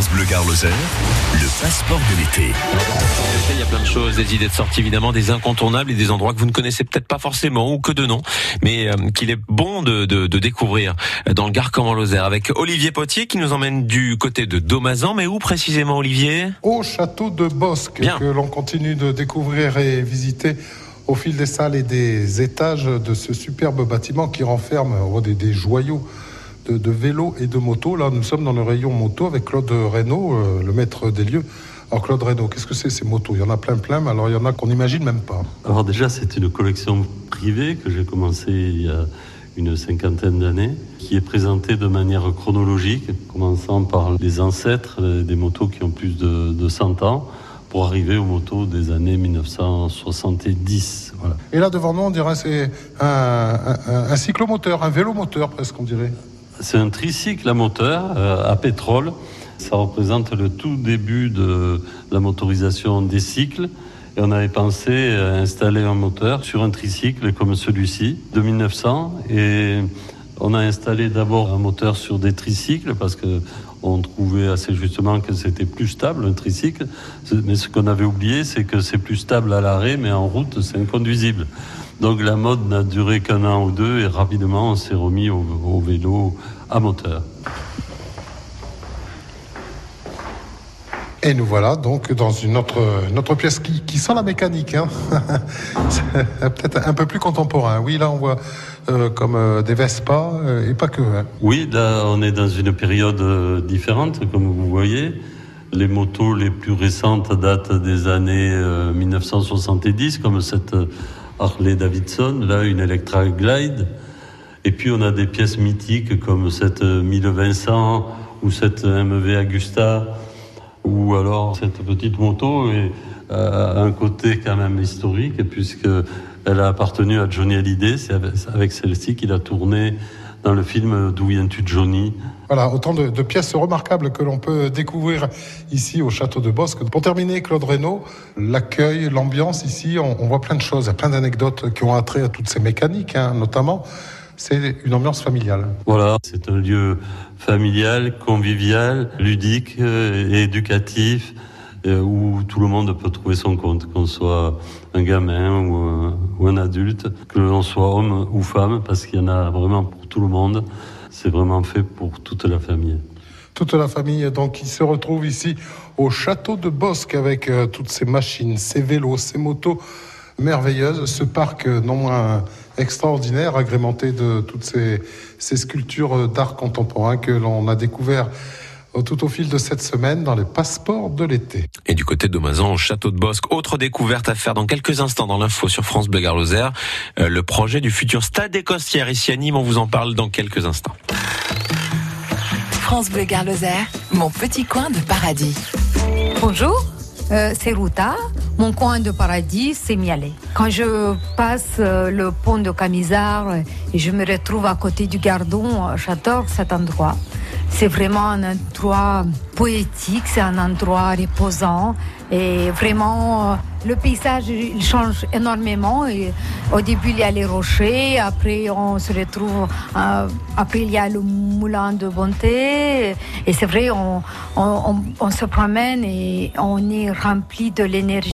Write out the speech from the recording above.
France Bleu Gare le passeport de l'été. Il y a plein de choses, des idées de sortie évidemment, des incontournables et des endroits que vous ne connaissez peut-être pas forcément ou que de nom, mais euh, qu'il est bon de, de, de, découvrir dans le Gare comme en Lozère avec Olivier Potier qui nous emmène du côté de Domazan, mais où précisément Olivier? Au château de Bosque que l'on continue de découvrir et visiter au fil des salles et des étages de ce superbe bâtiment qui renferme des, des joyaux de, vélos et de motos. Là, nous sommes dans le rayon moto avec Claude Reynaud, euh, le maître des lieux. Alors Claude Reynaud, qu'est-ce que c'est ces motos? Il y en a plein plein, mais alors il y en a qu'on n'imagine même pas. Alors déjà, c'est une collection privée que j'ai commencée il y a une cinquantaine d'années, qui est présentée de manière chronologique, commençant par les ancêtres des motos qui ont plus de, 100 ans, pour arriver aux motos des années 1970. Voilà. Et là devant nous, on dirait c'est un, un, un cyclomoteur, un vélomoteur presque, on dirait. C'est un tricycle à moteur euh, à pétrole. Ça représente le tout début de la motorisation des cycles. Et on avait pensé à installer un moteur sur un tricycle comme celui-ci de 1900. Et on a installé d'abord un moteur sur des tricycles parce que on trouvait assez justement que c'était plus stable un tricycle. Mais ce qu'on avait oublié, c'est que c'est plus stable à l'arrêt, mais en route, c'est inconduisible. Donc la mode n'a duré qu'un an ou deux et rapidement on s'est remis au, vélo à moteur. Et nous voilà donc dans une autre, autre pièce qui, sent la mécanique. Hein. Peut-être un peu plus contemporain. Oui, là on voit euh, comme euh, des Vespa euh, et pas que. Hein. Oui, là on est dans une période différente, comme vous voyez. Les motos les plus récentes datent des années 1970, comme cette Harley Davidson, là une Electra Glide. Et puis on a des pièces mythiques comme cette 1500 ou cette MEV Agusta ou alors cette petite moto et euh, un côté quand même historique puisque elle a appartenu à Johnny Hallyday. C'est avec celle-ci qu'il a tourné dans le film D'où viens-tu Johnny Voilà, autant de, pièces remarquables que l'on peut découvrir ici au château de Bosque. Pour terminer, Claude Reynaud, l'accueil, l'ambiance ici, on, voit plein de choses, plein d'anecdotes qui ont attrait à toutes ces mécaniques, hein, notamment. C'est une ambiance familiale. Voilà, c'est un lieu familial, convivial, ludique euh, et éducatif euh, où tout le monde peut trouver son compte, qu'on soit un gamin ou un, adulte, que l'on soit homme ou femme, parce qu'il y en a vraiment pour tout le monde. C'est vraiment fait pour toute la famille. Toute la famille, donc, qui se retrouve ici au château de Bosque avec euh, toutes ces machines, ces vélos, ces motos merveilleuses. Ce parc non moins extraordinaire, agrémenté de toutes ces, ces sculptures d'art contemporain que l'on a découvert tout au fil de cette semaine dans les passeports de l'été. Et du côté de Mazan, au château de Bosque, autre découverte à faire dans quelques instants dans l'info sur France Bleu Garloser, euh, le projet du futur stade écossière ici à Nîmes, on vous en parle dans quelques instants. France Bleu Garloser, mon petit coin de paradis. Bonjour, euh, c'est Ruta. Mon coin de paradis, c'est Mialet. Quand je passe euh, le pont de Camisard et je me retrouve à côté du Gardon, j'adore cet endroit. C'est vraiment un endroit poétique, c'est un endroit reposant et vraiment euh, le paysage il change énormément. Et au début il y a les rochers, après on se retrouve, euh, après il y a le moulin de Bonté et c'est vrai on, on, on se promène et on est rempli de l'énergie.